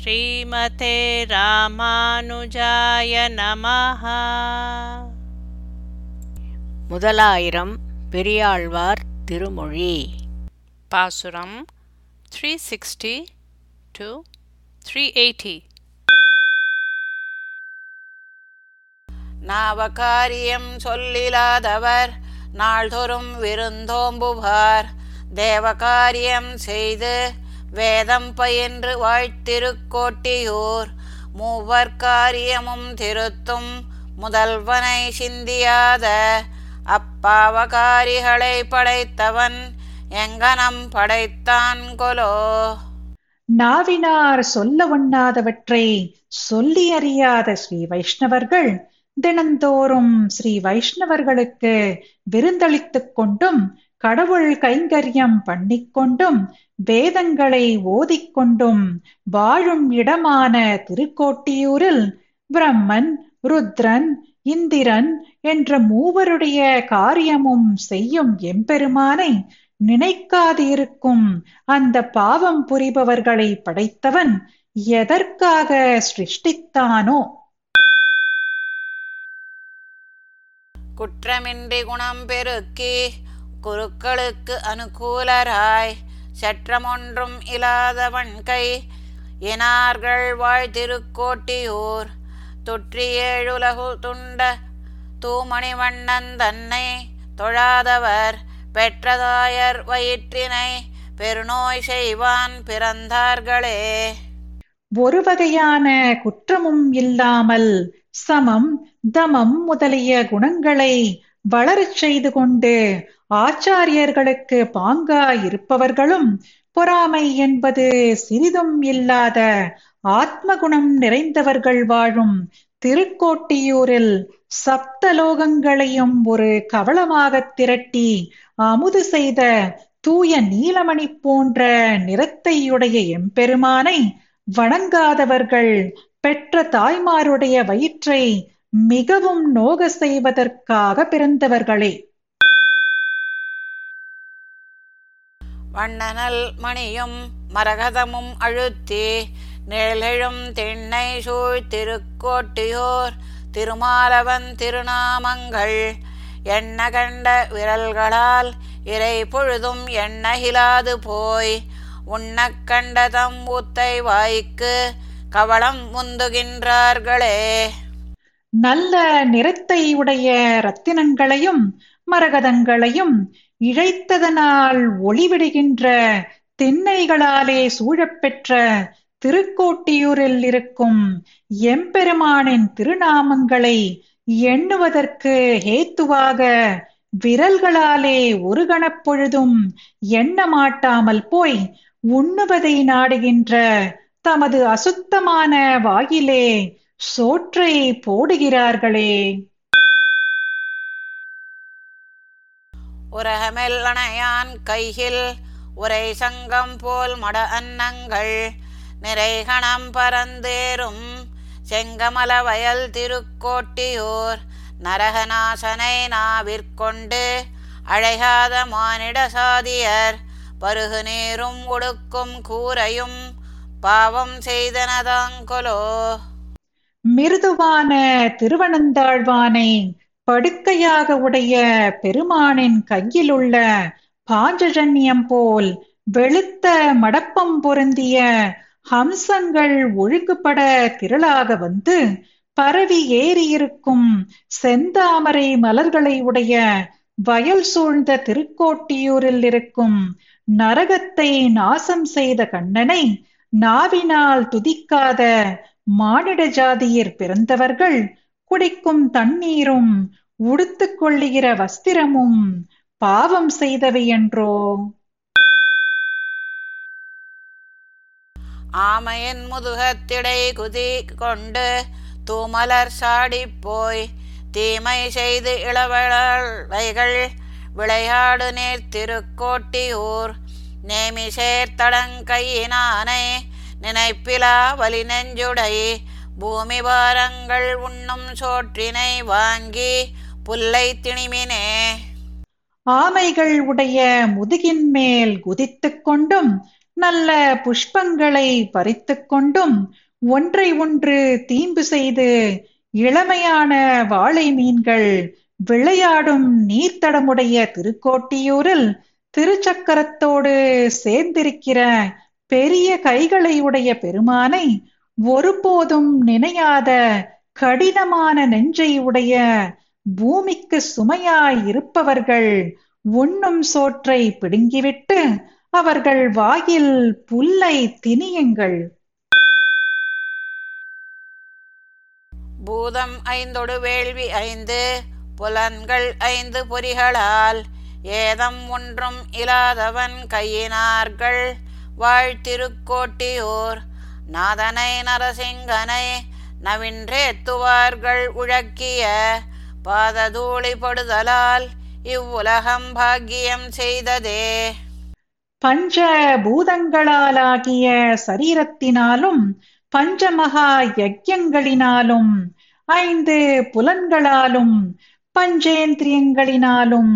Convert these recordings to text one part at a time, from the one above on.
ஸ்ரீமதே ராமானுஜாய நமஹ. முதலாயிரம் பெரியாழ்வார் திருமொழி. பாசுரம் three sixty to three eighty நாவகாரியம் சொல்லிலாதவர் நாள்தோறும் விருந்தோம்புவார். தேவகாரியம் செய்து வேதம் பயின்று வாழ்த்திருக்கோட்டியூர். மூவர் காரியமும் திருத்தும் முதல்வனை சிந்தியாத அப்பாவகாரிகளை படைத்தவன் எங்கனம் படைத்தான் கொலோ. நாவினார் சொல்ல ஒண்ணாதவற்றை சொல்லி அறியாத ஸ்ரீ வைஷ்ணவர்கள் தினந்தோறும் ஸ்ரீ வைஷ்ணவர்களுக்கு விருந்தளித்துக் கொண்டும் கடவுள் கைங்கரியம் பண்ணிக்கொண்டும் வேதங்களை ஓதிக்கொண்டும் வாழும் இடமான திருக்கோட்டியூரில் பிரம்மன் ருத்ரன் இந்திரன் என்ற மூவருடைய காரியமும் செய்யும் எம்பெருமானை நினைக்காதிருக்கும் அந்த பாவம் புரிபவர்களை படைத்தவன் எதற்காக சிருஷ்டித்தானோ? குற்றமின்றி குணம் பெருக்கி குருக்களுக்கு அனுகூலராய். சற்றமொன்றும் இல்லாதவன் கை இனார்கள் வாழ்த்திருக்கோட்டியூர். தொற்றியேழுலகு துண்ட தூமணிவண்ணன் தன்னை தொழாதவர் பெற்றதாயர் வயிற்றினை பெருநோய் செய்வான் பிறந்தார்களே. ஒரு வகையான குற்றமும் இல்லாமல் சமம் தமம் முதலிய குணங்களை வளரச் செய்து கொண்டு ஆச்சாரியர்களுக்கு பாங்காய் இருப்பவர்களும் பொறாமை என்பது சிறிதும் இல்லாத ஆத்மகுணம் நிறைந்தவர்கள் வாழும் திருக்கோட்டியூரில் சப்தலோகங்களையும் ஒரு கவளமாகத் திரட்டி அமுது செய்த தூய நீலமணி போன்ற நிறத்தையுடைய எம்பெருமானை வணங்காதவர்கள் பெற்ற தாய்மாருடைய வயிற்றை மிகவும் நோக செய்வதற்காக பிறந்தவர்களே. வண்ணனல் மணியும் மரகதமும் அழுத்தி நிழலெழும் திண்ணை சூழ் திருக்கோட்டியோர் திருமாலவன் திருநாமங்கள் எண்ண கண்ட விரல்களால் இறை பொழுதும் எண்ணகிலாது போய் உண்ணக் கண்டதம் ஊத்தை வாய்க்கு கவளம் முந்துகின்றார்களே நல்ல நிறத்தை உடைய ரத்தினங்களையும் மரகதங்களையும் இழைத்ததனால் ஒளிவிடுகின்ற திண்ணைகளாலே சூழப்பெற்ற திருக்கோட்டியூரில் இருக்கும் எம்பெருமானின் திருநாமங்களை எண்ணுவதற்கு ஹேத்துவாக விரல்களாலே ஒரு கணப்பொழுதும் எண்ண மாட்டாமல் போய் உண்ணுவதை நாடுகின்ற தமது அசுத்தமான வாயிலே சோற்றை போடுகிறார்களே. உரகமெல்லணையான் கையில் உரை சங்கம் போல் மட அன்னங்கள் நிறைகணம் பரந்தேறும் செங்கமல வயல் திருக்கோட்டியூர் நரகநாசனை நாவிற்கொண்டு அழைகாத மானிட சாதியர் பருகு நீரும் ஒடுக்கும் கூரையும் பாவம் செய்தனதாங்கொலோ. மிருதுவான திருவனந்தாழ்வானை படுக்கையாக உடைய பெருமானின் கையிலுள்ள பாஞ்சஜன்யம் போல் வெளுத்த மடப்பம் பொருந்திய ஹம்சங்கள் ஒழுங்குபட திரளாக வந்து பரவி ஏறியிருக்கும் செந்தாமரை மலர்களை உடைய வயல் சூழ்ந்த திருக்கோட்டியூரில் இருக்கும் நரகத்தை நாசம் செய்த கண்ணனை நாவினால் துதிக்காத மானிட ஜாதியிற் பிறந்தவர்கள் குடிக்கும் தண்ணீரும் உடுத்துக் கொள்ளுகிற வஸ்திரமும் பாவம் செய்தவை என்றோ. ஆமையின் முதுகத்திடை குதி கொண்டு தூமலர் சாடிப் போய் தீமை செய்து இளவழைகள் விளையாடு நேர் திருக்கோட்டியூர் நேமிசேர் தடங்கையினானே நினைப்பிலா வலி நெஞ்சுடை பூமி பாரங்கள் உண்ணும் சோற்றினை வாங்கி புல்லை திணிமினே. ஆமைகள் உடைய முதுகின் மேல் குதித்துக் கொண்டும் நல்ல புஷ்பங்களை பறித்துக் கொண்டும் ஒன்றை ஒன்று தீம்பு செய்து இளமையான வாழை மீன்கள் விளையாடும் நீர்த்தடமுடைய திருக்கோட்டியூரில் திருச்சக்கரத்தோடு சேர்ந்திருக்கிற பெரிய கைகளை உடைய பெருமானை ஒருபோதும் நினையாத கடினமான நெஞ்சை உடைய பூமிக்கு சுமையாய் இருப்பவர்கள் உண்ணும் சோற்றை பிடுங்கிவிட்டு அவர்கள் வாயில் புல்லை திணியுங்கள். பூதம் ஐந்தொடு வேள்வி ஐந்து புலன்கள் ஐந்து பொறிகளால் ஏதம் ஒன்றும் இல்லாதவன் கையினார்கள். வாழ்த்திருக்கோட்டியோர். நாதனை நரசிங்கனை நவின்றேத்துவார்கள் உழக்கிய பாததூளிபடுதலால் இவ்வுலகம் பாக்கியம் செய்ததே. பஞ்ச பூதங்களாலாகிய சரீரத்தினாலும் பஞ்சமகா யஜ்யங்களினாலும் ஐந்து புலன்களாலும் பஞ்சேந்திரியங்களினாலும்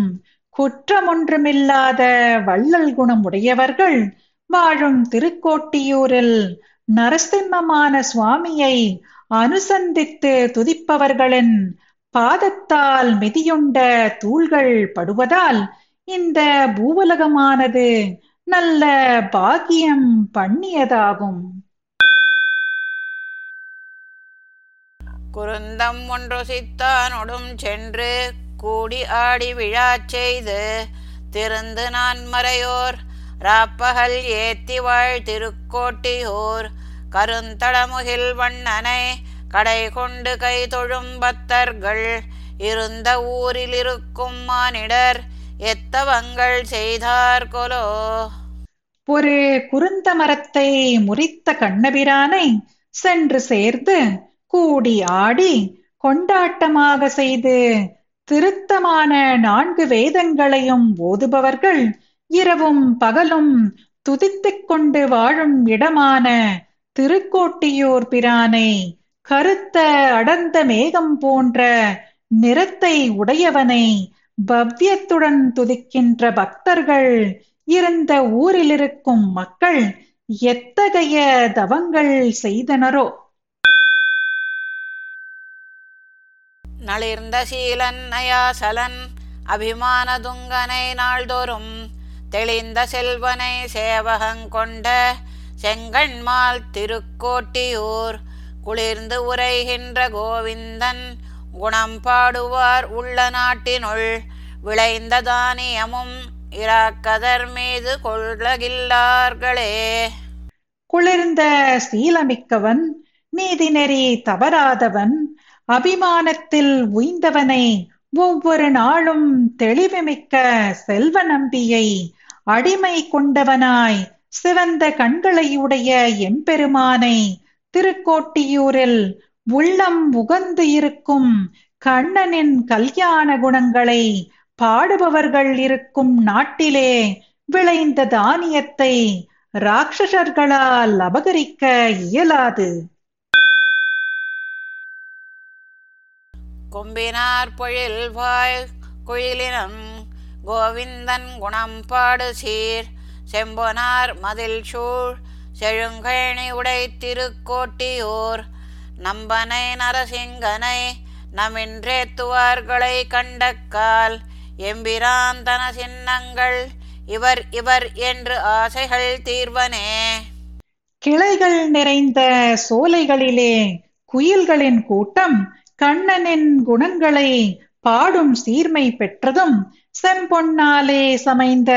குற்றமொன்றுமில்லாத வள்ளல் குணம் உடையவர்கள் வாழும் திருக்கோட்டியூரில் நரசிம்மமான சுவாமியை அனுசந்தித்து துதிப்பவர்களின் பாதத்தால் மிதியுண்ட தூள்கள் படுவதால் இந்த பூவுலகமானது நல்ல பாக்கியம் பண்ணியதாகும். குருந்தம் ஒன்று சித்தானொடும் சென்று கூடி ஆடி விழா செய்து திருந்து நான் மறையோர் ராப்பகல் ஏத்தி வாழ் திருக்கோட்டியூர் கருந்தளமுகில் வண்ணனை கடை கொண்டு கை தொழும் பத்தர்கள் இருந்த ஊரில் இருக்கும் மானிடர் எத்தவங்கள் செய்தார் கொலோ? ஒரு குருந்த மரத்தை முறித்த கண்ணபிரானை சென்று சேர்ந்து கூடி ஆடி கொண்டாட்டமாக செய்து திருத்தமான நான்கு வேதங்களையும் ஓதுபவர்கள் இரவும் பகலும் துதித்துக் கொண்டு வாழும் இடமான திருக்கோட்டியூர் பிரானை கருத்த அடர்ந்த மேகம் போன்ற நிறத்தை உடையவனை பவ்யத்துடன் துதிக்கின்ற பக்தர்கள் இருந்த ஊரிலிருக்கும் மக்கள் எத்தகைய தவங்கள் செய்தனரோ? நளிர்ந்த சீலன் நயாசலன் அபிமான துங்கனை நாள்தோறும் தெளிந்த செல்வனை சேவகங்கொண்ட செங்கண்மால் திருக்கோட்டியூர் குளிர்ந்து உரைகின்ற கோவிந்தன் குணம் பாடுவார் உள்ள நாட்டினுள். விளைந்த தானியமும் இராக்கதர் மீது கொள்ளகில்லார்களே. குளிர்ந்த சீலமிக்கவன் நீதிநெறி தவறாதவன் அபிமானத்தில் உய்ந்தவனை ஒவ்வொரு நாளும் தெளிவுமிக்க செல்வ நம்பியை அடிமை கொண்டவனாய் சிவந்த கண்களையுடைய எம்பெருமானை திருக்கோட்டியூரில் உள்ளம் உகந்து இருக்கும் கண்ணனின் கல்யாண குணங்களை பாடுபவர்கள் இருக்கும் நாட்டிலே விளைந்த தானியத்தை ராட்சசர்களால் அபகரிக்க இயலாது. கொம்பினார் பொழில் வாய் குயிலினம் கோவிந்தன் குணம் பாடு சீர் செம்பொனார் மதில் சூழ் செழுங்கேணி உடை திருக்கோட்டியூர் நம்பனை நரசிங்கனை நமின்றேத்துவார்களை கண்டக்கால் எம்பிராந்தன சின்னங்கள் இவர் இவர் என்று ஆசைகள் தீர்வனே கிளைகள் நிறைந்த சோலைகளிலே குயில்களின் கூட்டம் கண்ணனின் குணங்களை பாடும் சீர்மை பெற்றதும் செம்பொன்னாலே சமைந்த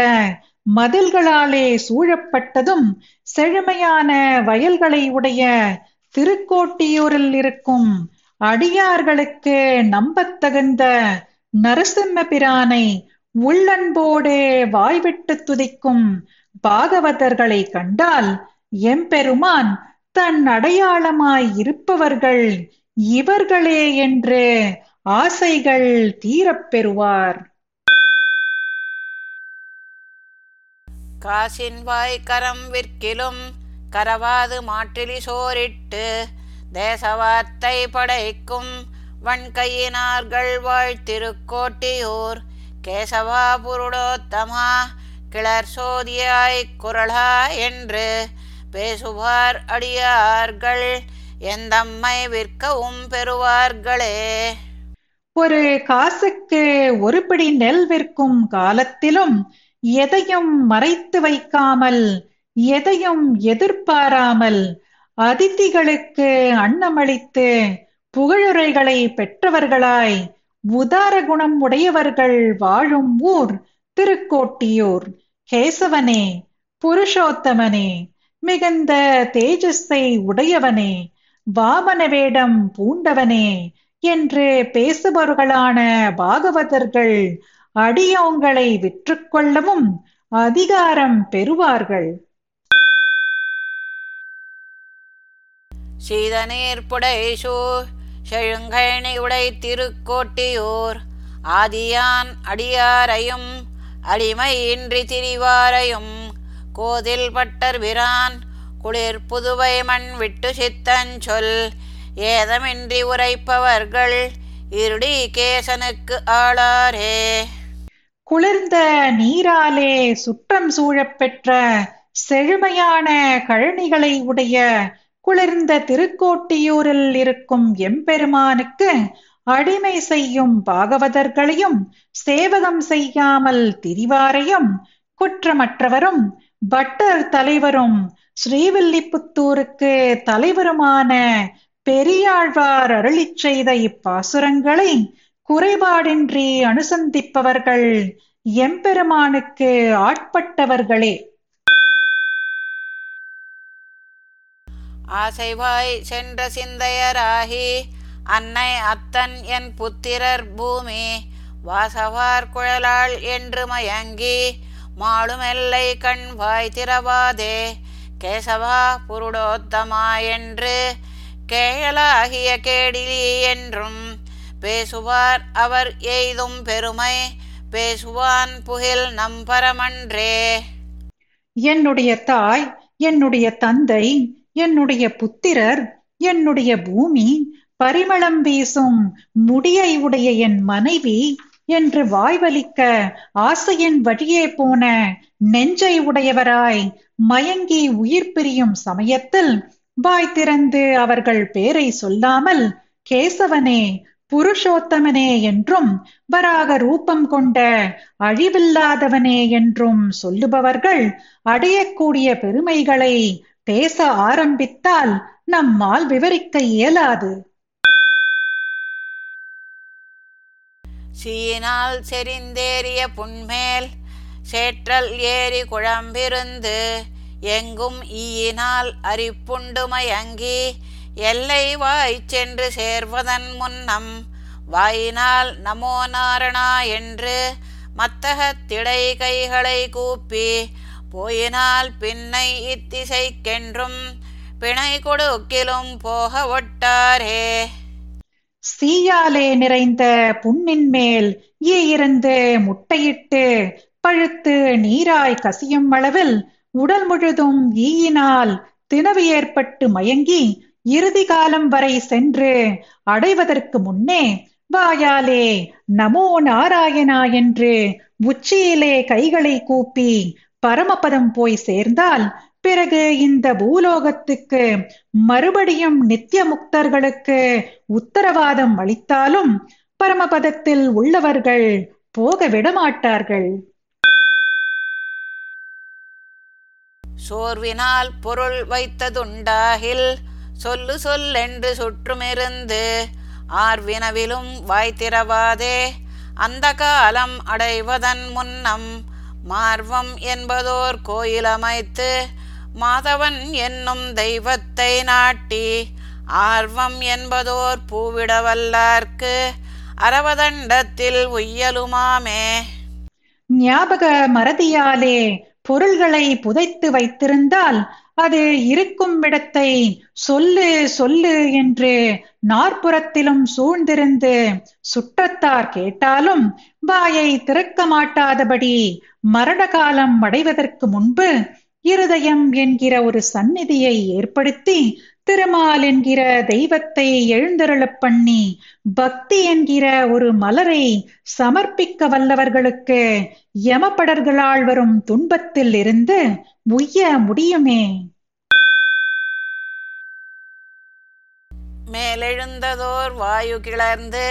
மதில்களாலே சூழப்பட்டதும் செழுமையான வயல்களை உடைய திருக்கோட்டியூரில் இருக்கும் அடியார்களுக்கு நம்பத்தகுந்த நரசிம்ம பிரானை உள்ளன்போடு வாய்விட்டு துதிக்கும் பாகவதர்களை கண்டால் எம்பெருமான் தன் அடையாளமாய் இருப்பவர்கள் இவர்களே என்று ஆசைகள் தீரப்பெறுவார் காசின்வாய் காசின் கரம் விற்கிலும் கரவாது மாற்றிலி சோரிட்டு தேசவார்த்தை படைக்கும் வன்கையினார்கள் வாழ்த்திருக்கோட்டியூர் கேசவா புருடோத்தமா கிளர் சோதியாய் குரலா என்று பேசுவார் அடியார்கள் எந்தம்மை விற்கவும் பெறுவார்களே. ஒரு காசுக்கு ஒரு பிடி நெல் விற்கும் காலத்திலும் எதையும் மறைத்து வைக்காமல் எதையும் எதிர்பாராமல் அதிதிகளுக்கு அன்னமளித்து புகழுரைகளை பெற்றவர்களாய் உதார குணம் உடையவர்கள் வாழும் ஊர் திருக்கோட்டியூர். கேசவனே புருஷோத்தமனே மிகுந்த தேஜஸை உடையவனே வாமன வேடம் பூண்டவனே என்று பேசுபவர்களான பாகவதர்கள் அடியோங்களை விற்றுக்கொள்ளவும் அதிகாரம் பெறுவார்கள். சீதநீர் புடைசூர் செழுங்கழனி உடை திருக்கோட்டியூர் ஆதியான் அடியாரையும் அடிமையின்றி திரிவாரையும் கோதில் பட்டர் பிரான் குளிர் புதுவை மண் விட்டு சித்தஞ்சொல் ஏதமின்றி உரைப்பவர்கள் இருடி கேசனுக்கு ஆளாரே. குளிர்ந்த நீராலே சுற்றம் சூழப்பெற்ற செழுமையான கழனிகளை உடைய குளிர்ந்த திருக்கோட்டியூரில் இருக்கும் எம்பெருமானுக்கு அடிமை செய்யும் பாகவதர்களையும் சேவகம் செய்யாமல் திரிவாரையும் குற்றமற்றவரும் பட்டர் தலைவரும் ஸ்ரீவில்லிபுத்தூருக்கு தலைவருமான பெரியாழ்வார் அருளிச் செய்த இப்பாசுரங்களை குறைபாடின்றி அனுசந்திப்பவர்கள் எம்பெருமானுக்கு ஆட்பட்டவர்களே. ஆசைவாய் சென்ற சிந்தையராகி அன்னை அத்தன் என் புத்திரர் பூமி வாசவார் குழலாள் என்று மயங்கி மாளுமெல்லை கண் வாய் திறவாதே. கேசவா புருடோத்தமா என்று கேழலாகிய கேடிலி என்றும் பேசுவார் அவர் எய்தும் பெருமை. பேசுவான் புகில் நம்பரமன்றே என்னுடைய தாய் என்னுடைய தந்தை என்னுடைய புத்திரர் என்னுடைய பூமி பரிமளம் வீசும் முடியை உடைய என் மனைவி என்று வாய்வலிக்க ஆசையின் வழியே போன நெஞ்சை உடையவராய் மயங்கி உயிர் பிரியும் சமயத்தில் வாய் திறந்து அவர்கள் பேரை சொல்லாமல் கேசவனே புருஷோத்தமனே என்றும் வராக ரூபம் கொண்ட அழிவில்லாதவனே என்றும் சொல்லுபவர்கள் அடையக்கூடிய பெருமைகளை பேச ஆரம்பித்தால் நம்மால் விவரிக்க இயலாது. சீனால் செறிந்தேறிய புன்மேல் சேற்றல் ஏறி குழம்பிருந்து எங்கும் ஈயினால் அரிப்புண்டு மயங்கி எல்லை வாய் சென்று சேர்வதன் முன்னம் வாயினால் நமோ நாரணா என்று மத்தகத்திடை கைகளை கூப்பி போயினால் பின்னை இத்திசைக்கென்றும் பிணை கொடுக்கிலும் போக ஒட்டாரே. சீயாலே நிறைந்த புண்ணின் மேல் ஈ இருந்து முட்டையிட்டு பழுத்து நீராய் கசியும் அளவில் உடல் முழுதும் ஈயினால் தினவு ஏற்பட்டு மயங்கி இறுதி காலம் வரை சென்று அடைவதற்கு முன்னே வாயாலே நமோ நாராயணா என்று உச்சியிலே கைகளை கூப்பி பரமபதம் போய் சேர்ந்தால் பிறகு இந்த பூலோகத்துக்கு மறுபடியும் நித்திய முக்தர்களுக்கு உத்தரவாதம் அளித்தாலும் பரமபதத்தில் உள்ளவர்கள் போக விடமாட்டார்கள். சோர்வினால் பொருள் வைத்ததுண்டாகில் சொல்லு சொல்லென்று சுற்றுமிருந்து ஆர்வினவிலும் வாய்த்திரவாதே அந்த காலம் அடைவதன் முன்னம் மார்வம் என்பதோர் கோயில் அமைத்து மாதவன் என்னும் தெய்வத்தை நாட்டி ஆர்வம் என்பதோர் பூவிடவல்லார்க்கு அரவதண்டத்தில் உய்யலுமாமே. ஞாபக மறதியாலே பொருள்களை புதைத்து வைத்திருந்தால் அது இருக்கும் இடத்தை சொல்லு சொல்லு என்று நாற்புறத்திலும் சூழ்ந்திருந்து சுற்றத்தார் கேட்டாலும் வாயை திறக்க மாட்டாதபடி மரண காலம் அடைவதற்கு முன்பு இருதயம் என்கிற ஒரு சந்நிதியை ஏற்படுத்தி திருமால் என்கிற தெய்வத்தை எழுந்தருளப் பண்ணி பக்தி என்கிற ஒரு மலரை சமர்ப்பிக்க வல்லவர்களுக்கு யமபடர்களால் வரும் துன்பத்தில் இருந்து உய்ய முடியுமே. மேலெழுந்ததோர் வாயு கிளர்ந்து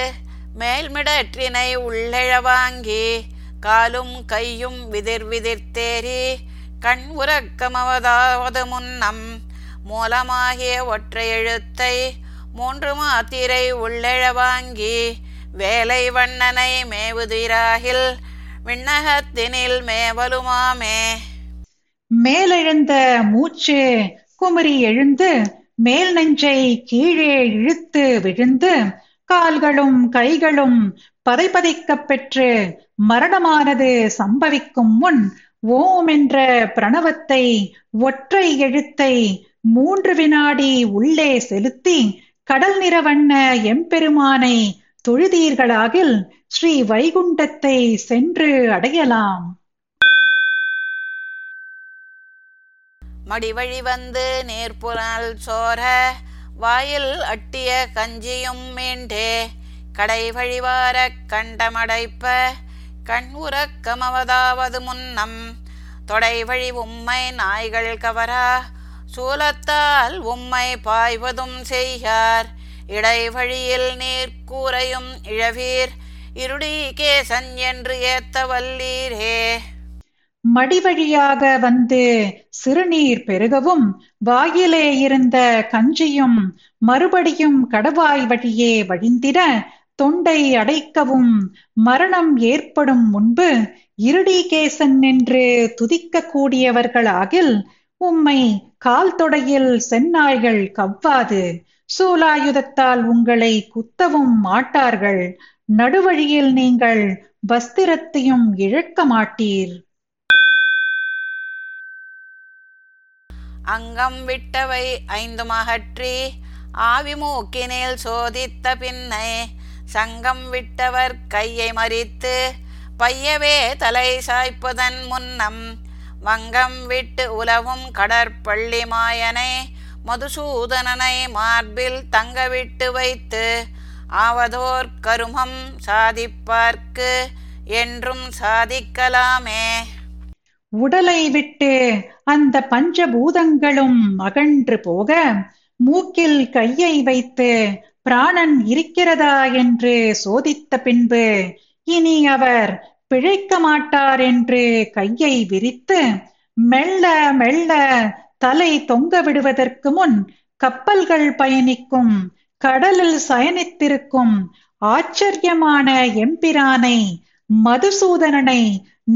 மேல்மிடற்றினை உள்ளெழ வாங்கி காலும் கையும் விதிர் விதிர்த்தேறி கண் உறக்கமவதாவது முன்னம் மூலமாகிய ஒற்றை எழுத்தை மூன்று மாத்திரை உள்ளெழ வாங்கி வேலை வண்ணனை மேவுதிராகில் விண்ணகத்தினில் மேவலுமாமே. மேலெழுந்த மூச்சு குமரி எழுந்து மேல் நெஞ்சை கீழே இழுத்து விழுந்து கால்களும் கைகளும் பதைபதைக்கப் பெற்று மரணமானது சம்பவிக்கும் முன் ஓம் என்ற பிரணவத்தை ஒற்றை எழுத்தை மூன்று வினாடி உள்ளே செலுத்தி கடல் நிறவண்ண எம்பெருமானை தொழுதீர்களாகில் ஸ்ரீ வைகுண்டத்தை சென்று அடையலாம். மடிவழி வந்து நேர்புறல் சோர வாயில் அட்டிய கஞ்சியும் மீண்டே. கடை வழிவார கண்டமடைப்ப கண் உறக்கமவதாவது முன்னம். தொடை வழி உம்மை நாய்கள் கவரா சூலத்தால் உம்மை பாய்வதும் செய்யார். இடைவழியில் நீர் கூரையும் இழவீர் இருடி கேசன் என்று ஏத்த வல்லீரே மடிவழியாக வந்து சிறுநீர் பெருகவும் வாயிலே இருந்த கஞ்சியும் மறுபடியும் கடவாய் வழியே வழிந்திட தொண்டை அடைக்கவும் மரணம் ஏற்படும் முன்பு இருடிகேசன் என்று துதிக்க கூடியவர்களாகில் உம்மை கால் தொடையில் செந்நாய்கள் கவ்வாது. சூலாயுதத்தால் உங்களை குத்தவும் மாட்டார்கள். நடுவழியில் நீங்கள் வஸ்திரத்தையும் இழக்க மாட்டீர். அங்கம் விட்டவை ஐந்தும் அகற்றி ஆவி மூக்கினில் சோதித்த பின்னை சங்கம் விட்டவர் கையை மறித்து பையவே தலை சாய்ப்பதன் முன்னம் வங்கம் விட்டு உலவும் கடற்பள்ளி மாயனை மதுசூதனனை மார்பில் தங்க விட்டு வைத்து ஆவதோர் கருமம் சாதிப்பார்க்கு என்றும் சாதிக்கலாமே. உடலை விட்டு அந்த பஞ்சபூதங்களும் அகன்று போக மூக்கில் கையை வைத்து பிராணன் இருக்கிறதா? என்று சோதித்த பின்பு இனி அவர் பிழைக்க மாட்டார் என்று கையை விரித்து மெல்ல மெல்ல தலை தொங்க விடுவதற்கு முன் கப்பல்கள் பயணிக்கும் கடலில் சயனித்திருக்கும் ஆச்சரியமான எம்பிரானை மதுசூதனனை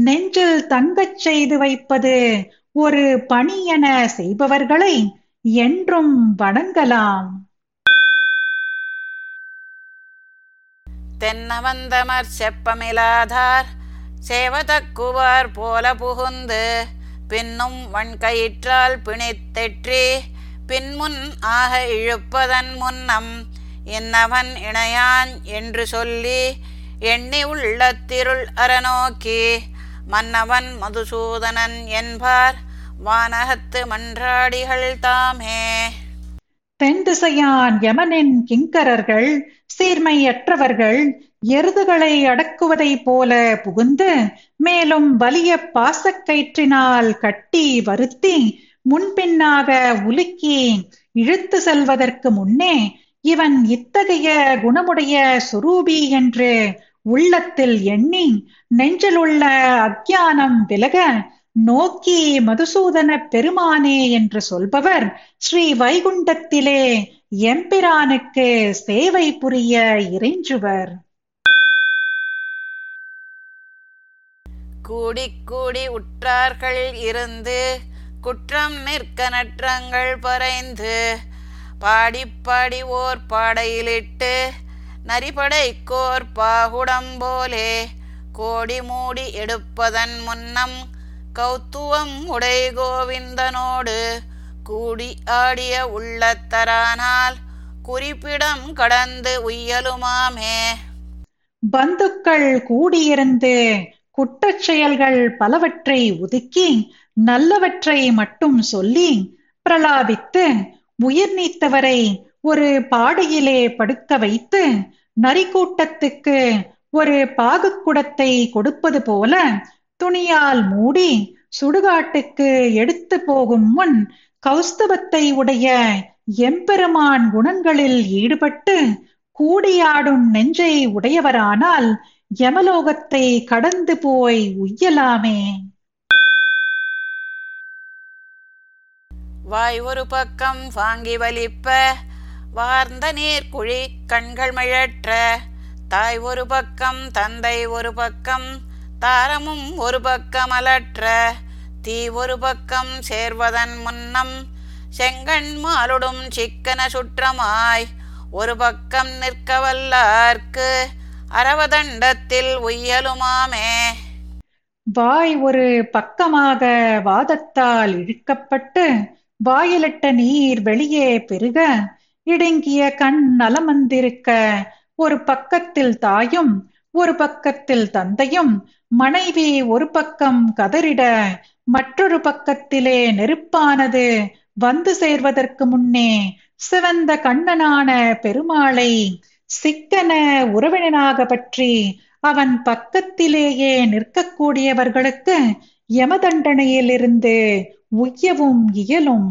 நெஞ்சில் தங்கச் செய்து வைப்பது ஒரு பணி என செய்பவர்களை என்றும் வணங்கலாம். தென்னவந்தமர் செப்பமிலாதார் சேவதக்குவார் போல புகுந்து பின்னும் வன்கயிற்றால் பிணித்தெற்றி பின்முன் ஆக இழுப்பதன் முன்னம் இன்னவன் இணையான் என்று சொல்லி எண்ணி உள்ளத்திருள் அறநோக்கி மன்னவன் மதுசூதனன் என்பார். வானகத்து மன்றாடிகள் தாமே. தென் திசையான் யமனின் கிங்கரர்கள் சீர்மையற்றவர்கள் எருதுகளை அடக்குவதைப் போல புகுந்து மேலும் வலிய பாசக்கயிற்றினால் கட்டி வருத்தி முன்பின்னாக உலுக்கி இழுத்து செல்வதற்கு முன்னே இவன் இத்தகைய குணமுடைய சுரூபி என்று உள்ளத்தில் எண்ணி நெஞ்சிலுள்ள அக்ஞானம் விலக நோக்கி மதுசூதன பெருமானே என்று சொல்பவர் ஸ்ரீ வைகுண்டத்திலே எம்பிரானுக்கு சேவை புரிய இறைஞ்சுவர். கூடி கூடி உற்றார்கள் இருந்து குற்றம் நிற்க நற்றங்கள் பறைந்து பாடி பாடி ஓர் பாடையிலிட்டு நரிபடைக்கோர் பாகுடம்போலே கோடி மூடி எடுப்பதன் முன்னம் கௌத்துவம் உடை கோவிந்தனோடு கூடி ஆடிய உள்ளத்தரானால் குறிப்பிடம் கடந்து உய்யலுமாமே. பந்துக்கள் கூடியிருந்து குற்றச் செயல்கள் பலவற்றை ஒதுக்கி நல்லவற்றை மட்டும் சொல்லி பிரலாபித்து உயிர் நீத்தவரை ஒரு பாடையிலே படுக்க வைத்து நரிக்கூட்டத்துக்கு ஒரு பாகுக்குடத்தை கொடுப்பது போல துணியால் மூடி சுடுகாட்டுக்கு எடுத்து போகும் முன் கௌஸ்தவத்தை உடைய எம்பெருமான் குணங்களில் ஈடுபட்டு கூடியாடும் நெஞ்சை உடையவரானால் யமலோகத்தை கடந்து போய் உய்யலாமே. வாய் ஒரு பக்கம் வாங்கி வலிப்ப வார்ந்த நீர் குழி கண்கள் மிழற்ற. தாய் ஒரு பக்கம் தந்தை ஒரு பக்கம் தாரமும் ஒரு பக்கம் அலற்ற. தீ ஒரு பக்கம் சேர்வதன் முன்னம் செங்கண் மாலுடும் சிக்கன சுற்றமாய். ஒரு பக்கம் நிற்க வல்லார்க்கு அரவதண்டத்தில் உய்யலுமாமே. வாய் ஒரு பக்கமாக வாதத்தால் இழுக்கப்பட்டு வாயிலிட்ட நீர் வெளியே பெருக. இடுங்கிய கண் நலமந்திருக்க ஒரு பக்கத்தில் தாயும் ஒரு பக்கத்தில் தந்தையும் மனைவி ஒரு பக்கம் கதறிட மற்றொரு பக்கத்திலே நெருப்பானது வந்து சேர்வதற்கு முன்னே சிவந்த கண்ணனான பெருமாளை சிக்கன உறவினனாக பற்றி அவன் பக்கத்திலேயே நிற்கக்கூடியவர்களுக்கு யமதண்டனையிலிருந்து உய்யவும் இயலும்.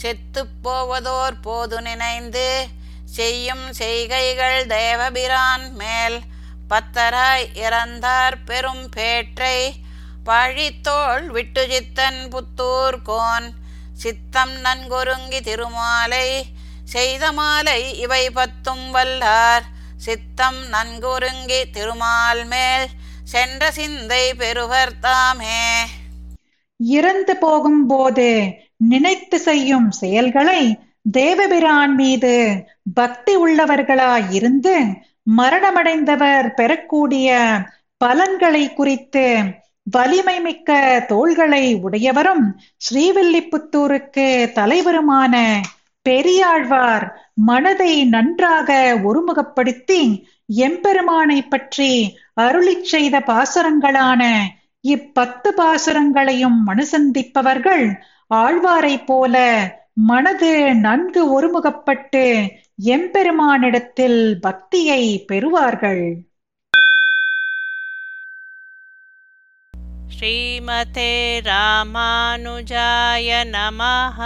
செத்துப் போவதோர் போது நினைந்து செய்யும் செய்கைகள் தேவபிரான் மேல். பத்தராய் இறந்தார் பெரும் பேற்றை பழித்தோள் விட்டு சித்தன் புத்தூர் கோன். சித்தம் நன்கொருங்கி திருமாலை செய்த மாலை இவை பத்தும் வல்லார். சித்தம் நன்கொருங்கி திருமால் மேல் சென்ற சிந்தை பெறுவர் தாமே. இறந்து போகும்போது நினைத்து செய்யும் செயல்களை தேவபிரான் மீது பக்தி உள்ளவர்களாயிருந்து மரணமடைந்தவர் பெறக்கூடிய பலன்களை குறித்து வலிமை மிக்க தோள்களை உடையவரும் ஸ்ரீவில்லிபுத்தூருக்கு தலைவருமான பெரியாழ்வார் மனதை நன்றாக ஒருமுகப்படுத்தி எம்பெருமானை பற்றி அருளிச் செய்த பாசுரங்களான இப்பத்து பாசுரங்களையும் மனுசந்திப்பவர்கள் ஆழ்வாரைப் போல மனது நன்கு ஒருமுகப்பட்டு எம்பெருமானிடத்தில் பக்தியை பெறுவார்கள். ஸ்ரீமதே ராமானுஜாய நமஹ.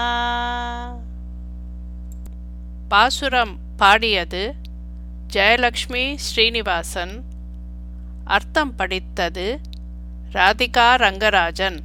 பாசுரம் பாடியது ஜெயலக்ஷ்மி ஸ்ரீனிவாசன். அர்த்தம் படித்தது ராதிகா ரங்கராஜன்.